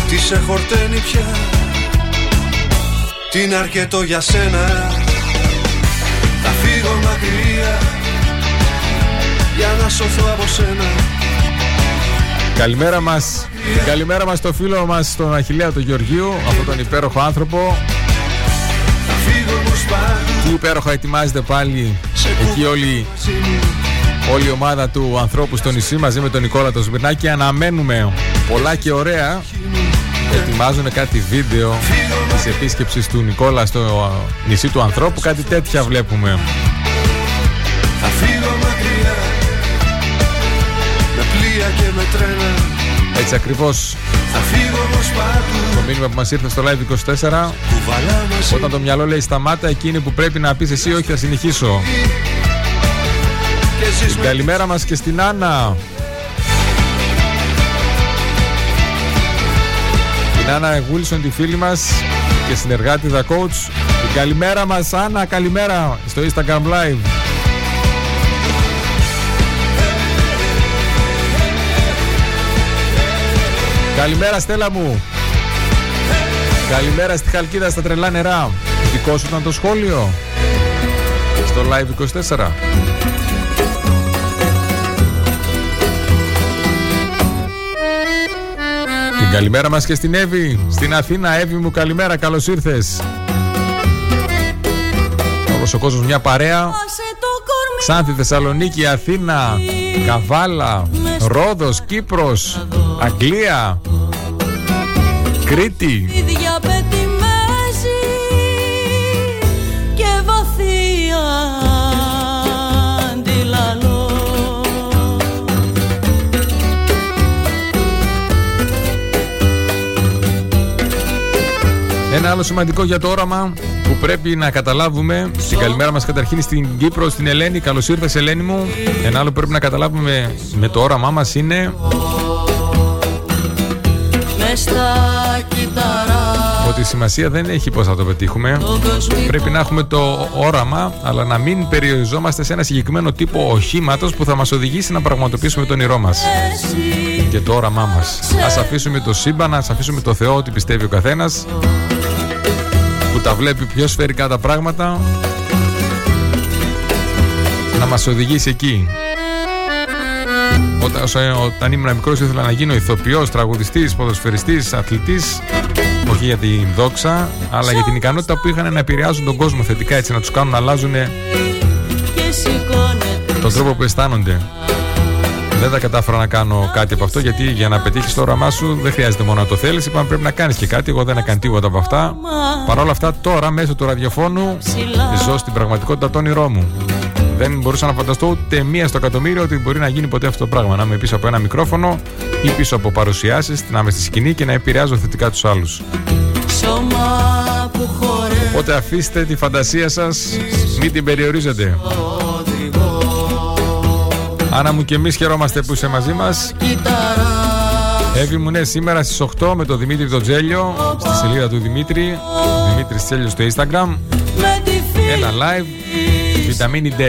Τι σε χορταίνει πια Τι είναι αρκετό για σένα. Θα φύγω μακριά Για να σωθώ από σένα. Καλημέρα μας. Καλημέρα μας στο φίλο μας, τον Αχηλέα του Γεωργίου, αυτόν τον υπέροχο άνθρωπο. Θα φύγω όμως παντού Τι υπέροχα ετοιμάζεται πάλι εκεί όλη, όλη η ομάδα του ανθρώπου στο νησί μαζί με τον Νικόλα το Σμυρνάκη. Αναμένουμε πολλά και ωραία. Ετοιμάζουν κάτι βίντεο της επίσκεψης του Νικόλα στο νησί του ανθρώπου. Κάτι τέτοια βλέπουμε. Θα φύγω μακριά Με πλοία και με τρένα Έτσι ακριβώς. Θα φύγω όμως παντού το μήνυμα που μας ήρθε στο live 24 Κουβαλάω μαζί Όταν το μυαλό λέει σταμάτα εκείνη που πρέπει να πεις εσύ όχι θα συνεχίσω. Και ζεις με Καλημέρα μας και στην Άννα. Την Άννα Γούλσον τη φίλη μας και συνεργάτη The Coach. Την καλημέρα μας Άννα καλημέρα στο Instagram Live Καλημέρα Στέλλα μου. Καλημέρα στη Χαλκίδα στα τρελά νερά. Δικό σου ήταν το σχόλιο; Στο live 24 Την καλημέρα μας και στην Εύη Στην Αθήνα. Εύη μου καλημέρα καλώς ήρθες. Όλος ο κόσμος μια παρέα. Άσε το κορμί. Ξάνθη, Θεσσαλονίκη, Αθήνα, Καβάλα, Ρόδος, Κύπρος, Αγγλία, Κρήτη. ίδια πετυμέζει και βαθία αντιλαλώ. Ένα άλλο σημαντικό για το όραμα που πρέπει να καταλάβουμε. Την καλημέρα μας καταρχήν στην Κύπρο, στην Ελένη. Καλώς ήρθες Ελένη μου. Ένα άλλο που πρέπει να καταλάβουμε με το όραμά μας είναι Μες στα κύτταρα ότι η σημασία δεν έχει πώς θα το πετύχουμε. το κοσμικό Πρέπει να έχουμε το όραμα, αλλά να μην περιοριζόμαστε σε ένα συγκεκριμένο τύπο οχήματος που θα μας οδηγήσει να πραγματοποιήσουμε το όνειρό μας εσύ και το όραμά μας. Ας αφήσουμε το σύμπαν, ας αφήσουμε το Θεό ότι πιστεύει ο καθένας που τα βλέπει πιο σφαιρικά τα πράγματα να μας οδηγήσει εκεί. Όταν, όσο- όταν ήμουν μικρός ήθελα να γίνω ηθοποιός, τραγουδιστής, ποδοσφαιριστής, αθλητής όχι για την δόξα, αλλά για την ικανότητα που είχαν να επηρεάζουν τον κόσμο θετικά έτσι, να τους κάνουν να αλλάζουν και σηκώνεται τον τρόπο που αισθάνονται. Δεν τα κατάφερα να κάνω κάτι από αυτό γιατί για να πετύχεις το όραμά σου δεν χρειάζεται μόνο να το θέλεις. Είπαμε πρέπει να κάνεις και κάτι. Εγώ δεν έκανα τίποτα από αυτά. Παρ' όλα αυτά τώρα μέσω του ραδιοφώνου ζω στην πραγματικότητα το όνειρό μου. Δεν μπορούσα να φανταστώ ούτε μία στο εκατομμύριο ότι μπορεί να γίνει ποτέ αυτό το πράγμα. Να είμαι πίσω από ένα μικρόφωνο ή πίσω από παρουσιάσεις, να είμαι στη σκηνή και να επηρεάζω θετικά τους άλλους. σώμα που χορεύει Οπότε αφήστε τη φαντασία σας, μην την περιορίζετε. Άνα μου και εμείς χαιρόμαστε που είσαι μαζί μας. κύτταρα Εύη μου, ναι, σήμερα στις 8 με τον Δημήτρη τον Τζέλιο στη σελίδα του Δημήτρη Δημήτρης Τζέλιος στο Instagram με τη φίλη Ένα live Βιταμίνη D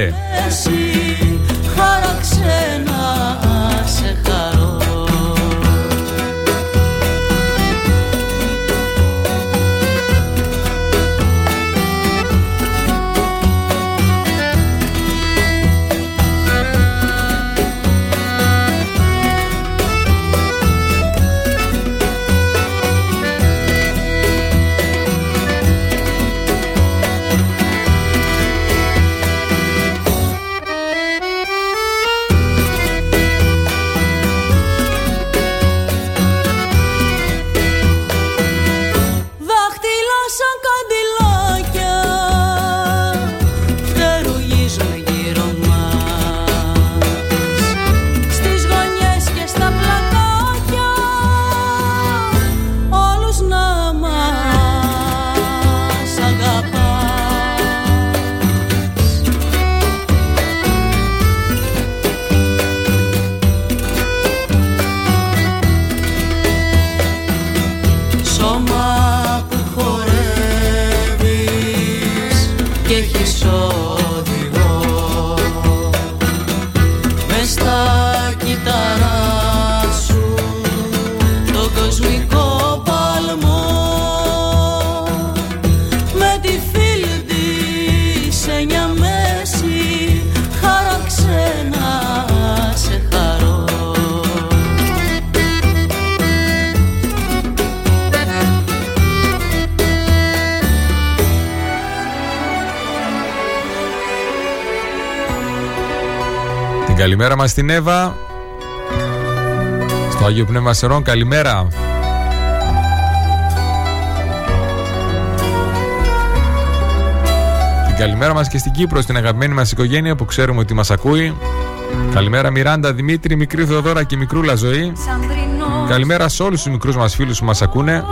καλημέρα μας στην Εύα. Στο Άγιο Πνεύμα Σερών, καλημέρα. Την καλημέρα μας και στην Κύπρο, στην αγαπημένη μας οικογένεια που ξέρουμε ότι μας ακούει. Καλημέρα Μιράντα, Δημήτρη, μικρή Θεοδώρα και μικρούλα ζωή. Καλημέρα σε όλους τους μικρούς μας φίλους που μας ακούνε.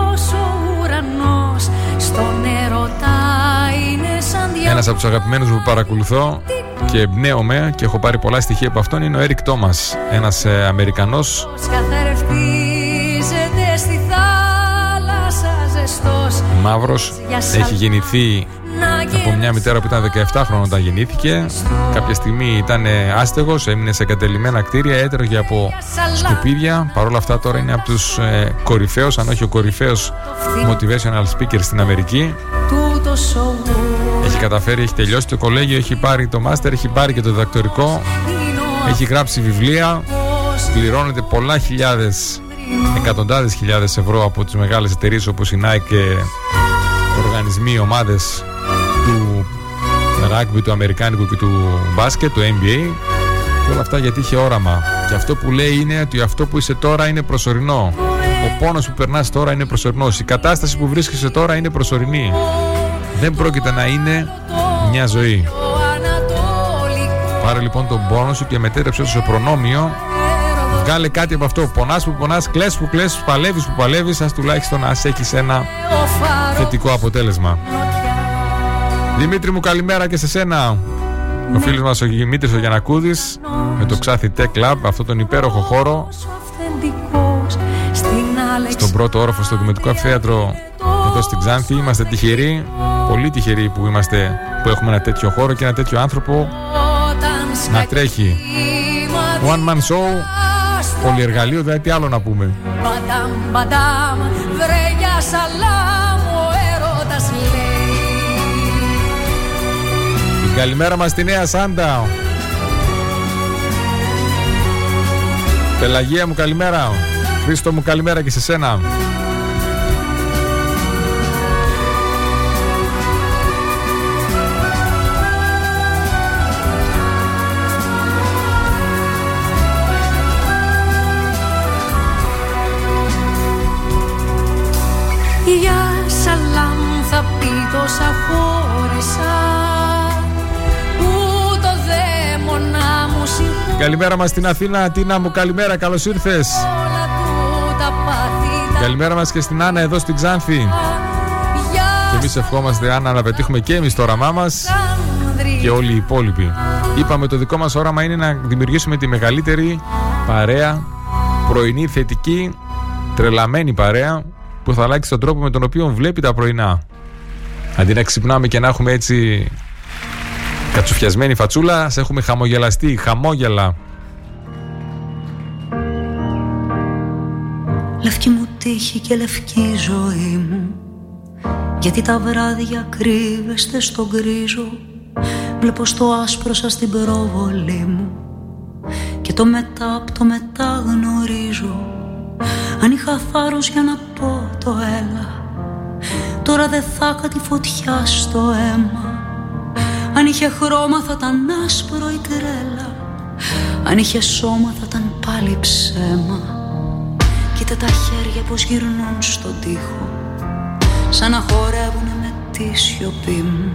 Ένας από τους αγαπημένους που παρακολουθώ και εμπνέομαι και έχω πάρει πολλά στοιχεία από αυτόν είναι ο Έρικ Τόμας, ένας ε, Αμερικανός. Μαύρος, έχει γεννηθεί από μια μητέρα που ήταν 17 χρόνια όταν γεννήθηκε. Κάποια στιγμή ήταν άστεγος, έμεινε σε εγκατελειμμένα κτίρια, έτρωγε από σκουπίδια. Παρ' όλα αυτά τώρα είναι από τους ε, κορυφαίους, αν όχι ο κορυφαίος motivational speaker στην Αμερική. Έχει καταφέρει, έχει τελειώσει το κολέγιο, έχει πάρει το μάστερ, έχει πάρει και το διδακτορικό. Έχει γράψει βιβλία, πληρώνεται πολλά χιλιάδες, εκατοντάδες χιλιάδες ευρώ από τις μεγάλες εταιρείες όπως η Nike και οργανισμοί, ομάδες του ράγμπι, του Αμερικάνικου και του μπάσκετ, του NBA και όλα αυτά γιατί είχε όραμα. Και αυτό που λέει είναι ότι αυτό που είσαι τώρα είναι προσωρινό. Ο πόνος που περνάς τώρα είναι προσωρινός. Η κατάσταση που βρίσκεσαι τώρα είναι προσωρινή. Δεν πρόκειται να είναι μια ζωή. Πάρε λοιπόν τον πόνος σου και μετέτρεψε το σε προνόμιο. Βγάλε κάτι από αυτό. Πονάς που πονάς, κλαις που κλαις, παλεύεις που παλεύεις, ας τουλάχιστον να έχεις ένα θετικό αποτέλεσμα. Δημήτρη μου καλημέρα και σε σένα. Ο φίλος μας ο Δημήτρης ο Γιανακούδης με το Ξάθι Tech Club, αυτό τον υπέροχο χώρο στον πρώτο όροφο στο Δημοτικό Αμφιθέατρο εδώ στην Ξάνθη. Είμαστε τυχεροί, πολύ τυχεροί που, είμαστε, που έχουμε ένα τέτοιο χώρο και ένα τέτοιο άνθρωπο να τρέχει. One man show, πολυεργαλείο, δηλαδή τι άλλο να πούμε. Καλημέρα μας στη Νέα Σάντα. Πελαγία μου καλημέρα. Χρήστο μου καλημέρα και σε σένα. Θα πει τόσα χώρισα Καλημέρα μας στην Αθήνα, Τίνα μου, καλημέρα, καλώς ήρθες. Καλημέρα μας και στην Άννα εδώ στην Ξάνθη. Και εμείς ευχόμαστε Άννα να πετύχουμε και εμείς το όραμά μας και όλοι οι υπόλοιποι. Είπαμε το δικό μας όραμα είναι να δημιουργήσουμε τη μεγαλύτερη παρέα, πρωινή, θετική, τρελαμένη παρέα που θα αλλάξει τον τρόπο με τον οποίο βλέπει τα πρωινά. Αντί να ξυπνάμε και να έχουμε έτσι Κατσουφιασμένη φατσούλα, σε έχουμε χαμογελαστεί, χαμόγελα. Λευκή μου τύχη και λευκή ζωή μου Γιατί τα βράδια κρύβεστε στον γκρίζο Βλέπω στο άσπρο σας την προβολή μου Και το μετά από το μετά γνωρίζω Αν είχα θάρρος για να πω το έλα Τώρα δεν θα είχα τη φωτιά στο αίμα. Αν είχε χρώμα θα ήταν άσπρο η τρέλα. Αν είχε σώμα θα ήταν πάλι ψέμα. Κοίτα τα χέρια πως γυρνούν στον τοίχο. Σαν να χορεύουνε με τη σιωπή μου.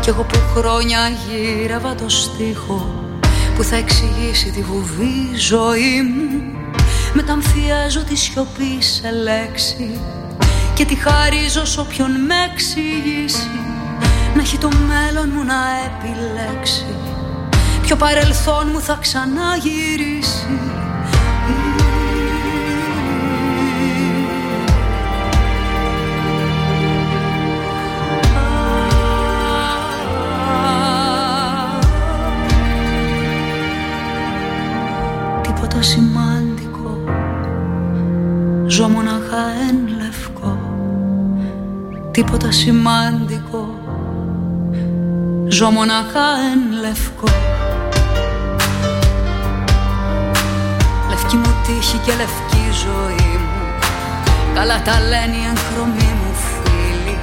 Κι εγώ που χρόνια γύρευα το στίχο Που θα εξηγήσει τη βουβή ζωή μου. Μεταμφιέζω τη σιωπή σε λέξη Και τη χαρίζω σ' όποιον με εξηγήσει. Να έχει το μέλλον μου να επιλέξει. Ποιο παρελθόν μου θα ξαναγυρίσει. Τίποτα σημαντικό. Ζω μοναχά εν λευκό Τίποτα σημαντικό. Ζω μοναχά εν λευκό. Λευκή μου τύχη και λευκή ζωή μου. Καλά τα λένε οι εγχρωμοί μου φίλοι.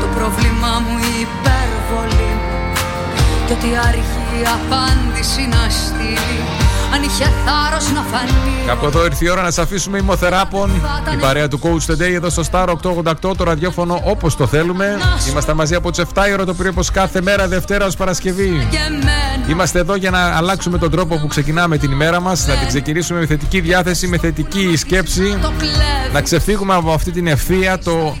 Το πρόβλημά μου η υπερβολή μου. Κι ότι αρχή η απάντηση να στείλει αν είχε θάρρος να φανεί Κάπου εδώ ήρθε η ώρα να σα αφήσουμε ημοθεράπων. Η παρέα του Coach Today εδώ στο Star 888, το ραδιόφωνο όπως το θέλουμε. Είμαστε μαζί από τις 7 η ώρα το πρωί όπως κάθε μέρα, Δευτέρα ως Παρασκευή. και εμένα Είμαστε εδώ για να αλλάξουμε τον τρόπο που ξεκινάμε την ημέρα μας, να την ξεκινήσουμε με θετική διάθεση, με θετική σκέψη. το κλέβει Να ξεφύγουμε από αυτή την ευθεία, το,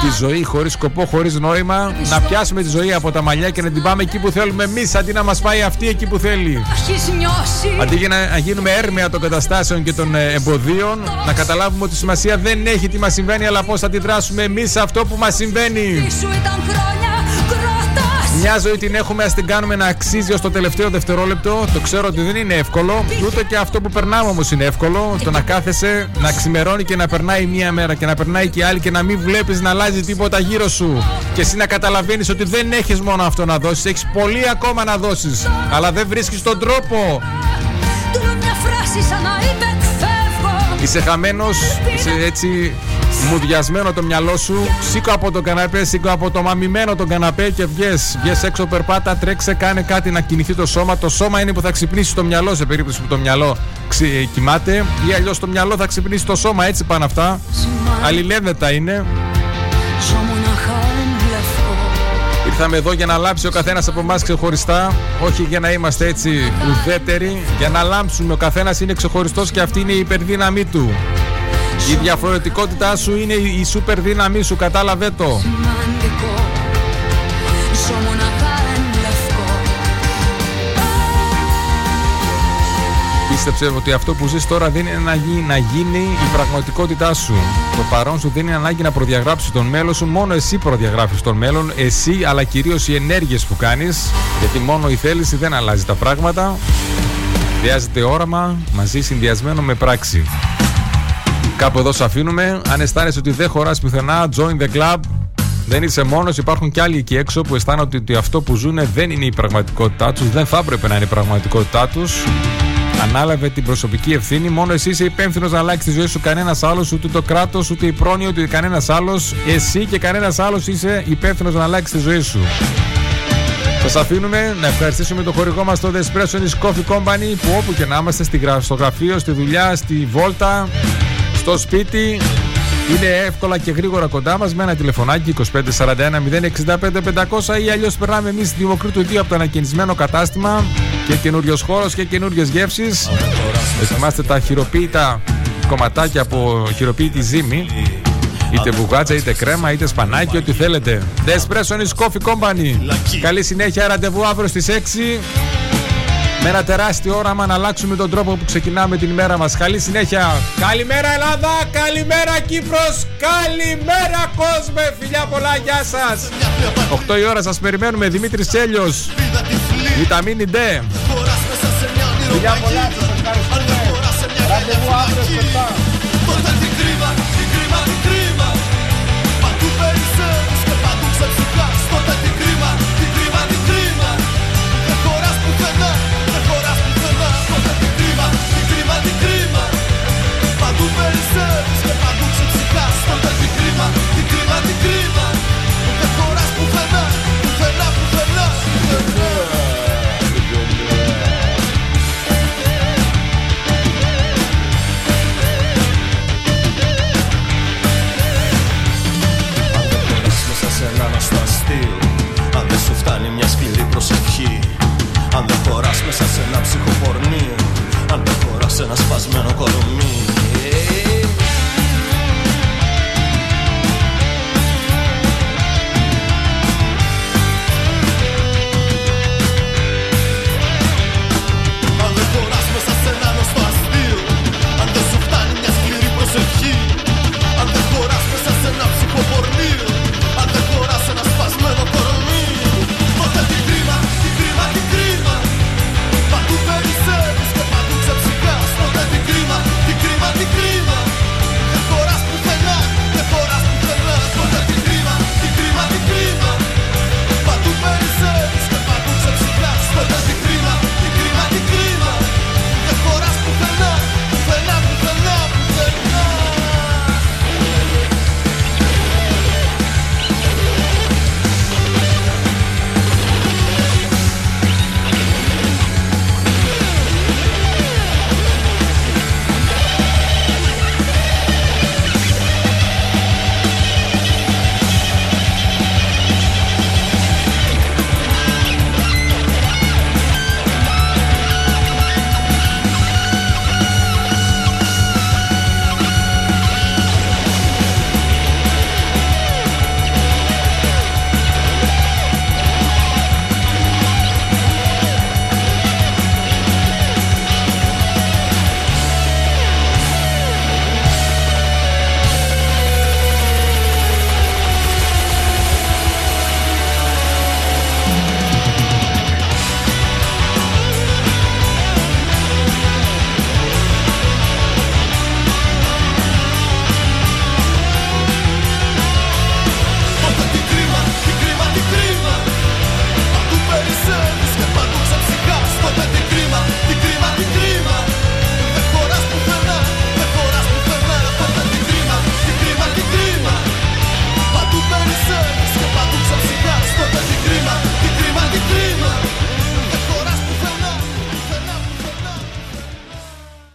τη ζωή χωρίς σκοπό, χωρίς νόημα. Να πιάσουμε τη ζωή από τα μαλλιά και να την πάμε εκεί που θέλουμε εμείς, αντί να μας πάει αυτή εκεί που θέλει. Έχεις νιώσει Αντί για να γίνουμε έρμεα των καταστάσεων και των ε, εμποδίων, να καταλάβουμε ότι σημασία δεν έχει τι μας συμβαίνει, αλλά πώς θα αντιδράσουμε εμείς σε αυτό που μας συμβαίνει. Μια ζωή την έχουμε, ας την κάνουμε να αξίζει ως το τελευταίο δευτερόλεπτο. Το ξέρω ότι δεν είναι εύκολο, ούτε και αυτό που περνάμε όμως είναι εύκολο. Το να κάθεσαι, να ξημερώνει και να περνάει μία μέρα και να περνάει και άλλη και να μην βλέπεις να αλλάζει τίποτα γύρω σου. Και εσύ να καταλαβαίνεις ότι δεν έχεις μόνο αυτό να δώσεις, έχεις πολύ ακόμα να δώσεις. Αλλά δεν βρίσκεις τον τρόπο. Του με μια φράση σαν να είπε φεύγω Είσαι χαμένος, είσαι έτσι μουδιασμένο το μυαλό σου. Σήκω από το καναπέ, σήκω από το μαμημένο τον καναπέ και βγες. Βγες έξω, περπάτα, τρέξε, κάνε κάτι να κινηθεί το σώμα. Το σώμα είναι που θα ξυπνήσει το μυαλό σε περίπτωση που το μυαλό ξυ- κοιμάται. Ή αλλιώς το μυαλό θα ξυπνήσει το σώμα. Έτσι πάνε αυτά. Αλληλένδετα είναι. Ζω μοναχά εν λευκό Ήρθαμε εδώ για να λάμψει ο καθένας από εμάς ξεχωριστά. Όχι για να είμαστε έτσι ουδέτεροι. Για να λάμψουμε. Ο καθένας είναι ξεχωριστός και αυτή είναι η υπερδύναμή του. Η διαφορετικότητά σου είναι η σούπερ δύναμή σου. Κατάλαβε το. Σημαντικό Ζω μοναχά εν λευκό Πίστεψε ότι αυτό που ζεις τώρα δεν είναι να γίνει, να γίνει η πραγματικότητά σου. Το παρόν σου δεν είναι ανάγκη να προδιαγράψεις τον μέλλον σου. Μόνο εσύ προδιαγράφεις τον μέλλον. Εσύ, αλλά κυρίως οι ενέργειες που κάνεις. Γιατί μόνο η θέληση δεν αλλάζει τα πράγματα. Χρειάζεται όραμα μαζί συνδυασμένο με πράξη. Κάπου εδώ σε αφήνουμε. Αν αισθάνεσαι ότι δεν χωράς πουθενά, join the club. Δεν είσαι μόνος, υπάρχουν και άλλοι εκεί έξω που αισθάνονται ότι αυτό που ζουν δεν είναι η πραγματικότητά τους, δεν θα έπρεπε να είναι η πραγματικότητά τους. Ανάλαβε την προσωπική ευθύνη. Μόνο εσύ είσαι υπεύθυνος να αλλάξεις τη ζωή σου. Κανένας άλλος, ούτε το κράτος, ούτε η πρόνοια, ούτε κανένας άλλος. Εσύ και κανένας άλλος είσαι υπεύθυνος να αλλάξεις τη ζωή σου. Σας αφήνουμε να ευχαριστήσουμε τον χορηγό μας το The Espresso is Coffee Company που όπου και να είμαστε, στη γρα- στο γραφείο, στη δουλειά, στη βόλτα, στο σπίτι. Είναι εύκολα και γρήγορα κοντά μας με ένα τηλεφωνάκι 2541 065 500 ή αλλιώς περνάμε εμείς στη Δημοκρίτου 2 από το ανακαινισμένο κατάστημα και καινούριο χώρος και καινούριε γεύσεις. Δοκιμάστε τα χειροποίητα κομματάκια από χειροποίητη ζύμη. Είτε μπουγάτσα, είτε κρέμα, είτε σπανάκι, ό,τι θέλετε. The Espresso is Coffee Company. Καλή συνέχεια, ραντεβού αύριο στις 6. Με ένα τεράστιο όραμα να αλλάξουμε τον τρόπο που ξεκινάμε την ημέρα μας. Καλή συνέχεια. Καλημέρα Ελλάδα, καλημέρα Κύπρος, καλημέρα κόσμε. Φιλιά πολλά, γεια σας. 8 η ώρα σας περιμένουμε, Δημήτρης Τσέλιος. Βιταμίνη D. Φιλιά πολλά, σας ευχαριστούμε. Ραντεβού αύριο πας μέσα σε ένα ψυχοπορνί Αν δεν χωράς ένα σπασμένο κορμί.